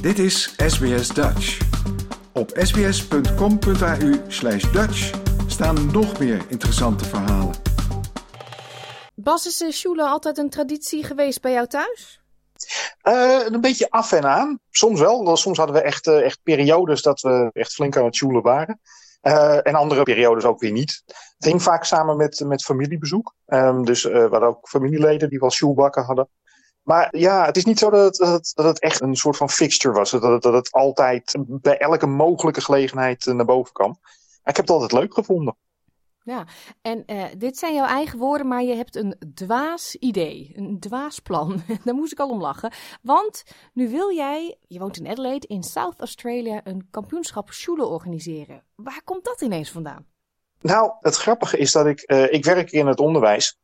Dit is SBS Dutch. Op sbs.com.au slash Dutch staan nog meer interessante verhalen. Bas, is de Schule altijd een traditie geweest bij jou thuis? Uh, een beetje af en aan. Soms wel. Soms hadden we echt, uh, echt periodes dat we echt flink aan het sjoelen waren. Uh, en andere periodes ook weer niet. Het ging vaak samen met, met familiebezoek. Um, dus we hadden ook familieleden die wel sjoelbakken hadden. Maar ja, het is niet zo dat het, dat het, dat het echt een soort van fixture was. Dat het, dat het altijd bij elke mogelijke gelegenheid naar boven kwam. Maar ik heb het altijd leuk gevonden. Ja, en uh, dit zijn jouw eigen woorden, maar je hebt een dwaas idee, een dwaas plan. Daar moest ik al om lachen. Want nu wil jij, je woont in Adelaide, in South Australia, een kampioenschap Schule organiseren. Waar komt dat ineens vandaan? Nou, het grappige is dat ik, uh, ik werk in het onderwijs.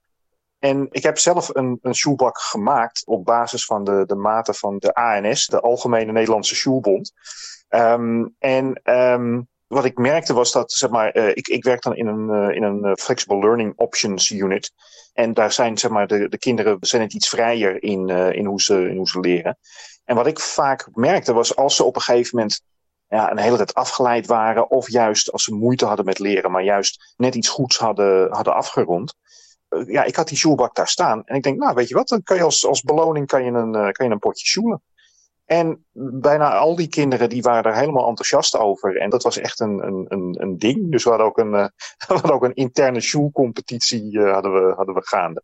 En ik heb zelf een, een gemaakt op basis van de, de maten van de ANS, de Algemene Nederlandse Shoelbond. Um, en um, wat ik merkte was dat, zeg maar, uh, ik, ik werk dan in een, uh, in een uh, Flexible Learning Options Unit. En daar zijn, zeg maar, de, de kinderen zijn het iets vrijer in, in, hoe ze, in hoe ze leren. En wat ik vaak merkte was als ze op een gegeven moment ja, een hele tijd afgeleid waren, of juist als ze moeite hadden met leren, maar juist net iets goeds hadden, hadden afgerond. Ja, ik had die shoelbak daar staan. En ik denk, nou, weet je wat, dan kan je als, als beloning kan je een, kan je een potje shoelen. En bijna al die kinderen die waren er helemaal enthousiast over. En dat was echt een, een, een, een ding. Dus we hadden ook een, uh, we hadden ook een interne shoelcompetitie uh, hadden we, hadden we gaande.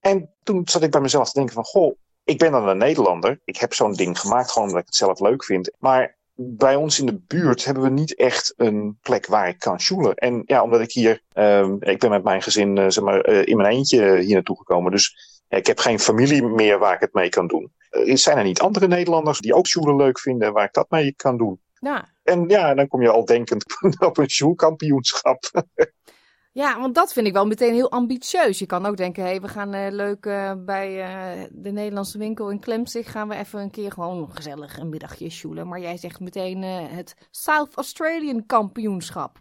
En toen zat ik bij mezelf te denken van, goh, ik ben dan een Nederlander. Ik heb zo'n ding gemaakt gewoon omdat ik het zelf leuk vind. Maar bij ons in de buurt hebben we niet echt een plek waar ik kan shoelen. En ja, omdat ik hier, uh, ik ben met mijn gezin uh, zeg maar, uh, in mijn eentje hier naartoe gekomen. Dus ik heb geen familie meer waar ik het mee kan doen. Uh, zijn er niet andere Nederlanders die ook shoelen leuk vinden waar ik dat mee kan doen? Ja. En ja, dan kom je al denkend op een shoelkampioenschap. Ja, want dat vind ik wel meteen heel ambitieus. Je kan ook denken, hé, hey, we gaan uh, leuk uh, bij uh, de Nederlandse winkel in Klemzig... gaan we even een keer gewoon gezellig een middagje sjoelen. Maar jij zegt meteen het South Australian kampioenschap.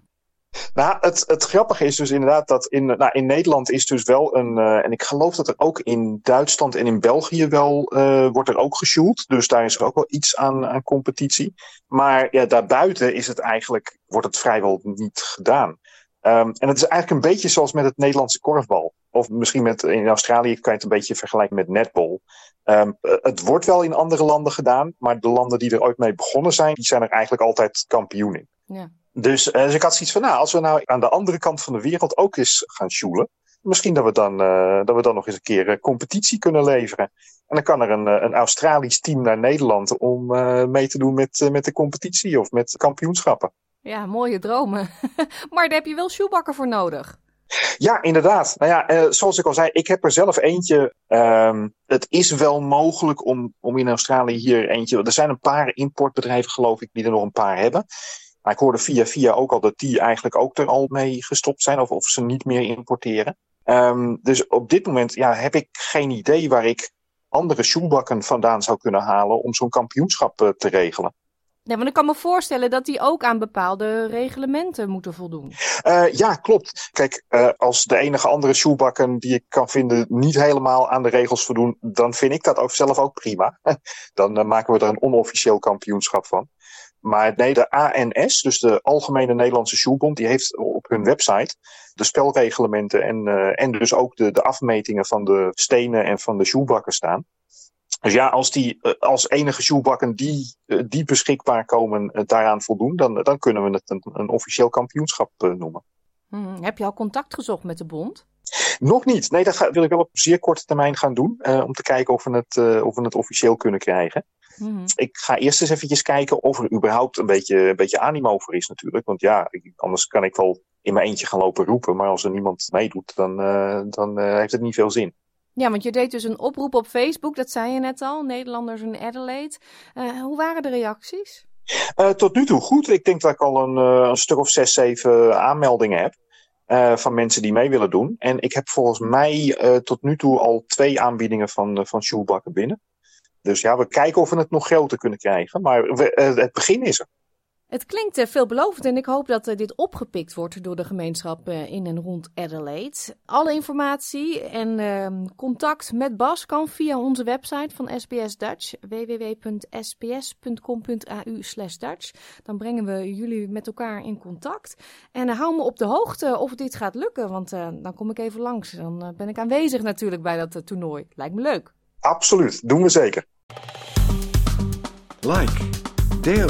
Nou, het, het grappige is dus inderdaad dat in, nou, in Nederland is dus wel een... en ik geloof dat er ook in Duitsland en in België wel wordt er ook gesjoeld. Dus daar is er ook wel iets aan, aan competitie. Maar ja, daarbuiten is het eigenlijk, wordt het vrijwel niet gedaan. Um, en het is eigenlijk een beetje zoals met het Nederlandse korfbal. Of misschien met, in Australië kan je het een beetje vergelijken met netbal. Um, het wordt wel in andere landen gedaan, maar de landen die er ooit mee begonnen zijn, die zijn er eigenlijk altijd kampioen in. Ja. Dus, uh, dus ik had zoiets van, nou, als we nou aan de andere kant van de wereld ook eens gaan sjoelen, misschien dat we dan, uh, dat we dan nog eens een keer uh, competitie kunnen leveren. En dan kan er een, een Australisch team naar Nederland om mee te doen met, met de competitie of met kampioenschappen. Ja, mooie dromen. maar daar heb je wel shoebakken voor nodig. Ja, inderdaad. Nou ja, uh, zoals ik al zei, ik heb er zelf eentje. Um, het is wel mogelijk om, om in Australië hier eentje. Er zijn een paar importbedrijven, geloof ik, die er nog een paar hebben. Maar ik hoorde via via ook al dat die eigenlijk ook er al mee gestopt zijn, of, of ze niet meer importeren. Um, dus op dit moment ja, heb ik geen idee waar ik andere shoebakken vandaan zou kunnen halen om zo'n kampioenschap uh, te regelen. Nee, want ik kan me voorstellen dat die ook aan bepaalde reglementen moeten voldoen. Uh, ja, klopt. Kijk, uh, als de enige andere shoebakken die ik kan vinden niet helemaal aan de regels voldoen, dan vind ik dat ook zelf ook prima. dan uh, maken we er een onofficieel kampioenschap van. Maar de ANS, dus de Algemene Nederlandse Shoebond, die heeft op hun website de spelreglementen en, en dus ook de, de afmetingen van de stenen en van de shoebakken staan. Dus ja, als die als enige shoebakken die, die beschikbaar komen daaraan voldoen, dan, dan kunnen we het een, een officieel kampioenschap noemen. Hmm, heb je al contact gezocht met de bond? Nog niet. Nee, dat ga, wil ik wel op zeer korte termijn gaan doen. Uh, om te kijken of we het, uh, of we het officieel kunnen krijgen. Hmm. Ik ga eerst eens eventjes kijken of er überhaupt een beetje, een beetje animo voor is natuurlijk. Want ja, ik, anders kan ik wel in mijn eentje gaan lopen roepen. Maar als er niemand meedoet, dan, uh, dan heeft het niet veel zin. Ja, want je deed dus een oproep op Facebook, dat zei je net al, Nederlanders in Adelaide. Uh, hoe waren de reacties? Uh, tot nu toe goed. Ik denk dat ik al een, uh, een stuk of zes, zeven aanmeldingen heb. van mensen die mee willen doen. En ik heb volgens mij tot nu toe al twee aanbiedingen van, van Shoelbakken binnen. Dus ja, we kijken of we het nog groter kunnen krijgen. Maar we, het begin is er. Het klinkt uh, veelbelovend en ik hoop dat uh, dit opgepikt wordt door de gemeenschap uh, in en rond Adelaide. Alle informatie en ehm, contact met Bas kan via onze website van SBS Dutch, www.sbs.com.au Dutch. Dan brengen we jullie met elkaar in contact. En hou me op de hoogte of dit gaat lukken, want dan kom ik even langs. Dan ben ik aanwezig natuurlijk bij dat toernooi. Lijkt me leuk. Absoluut, doen we zeker. Like, deel,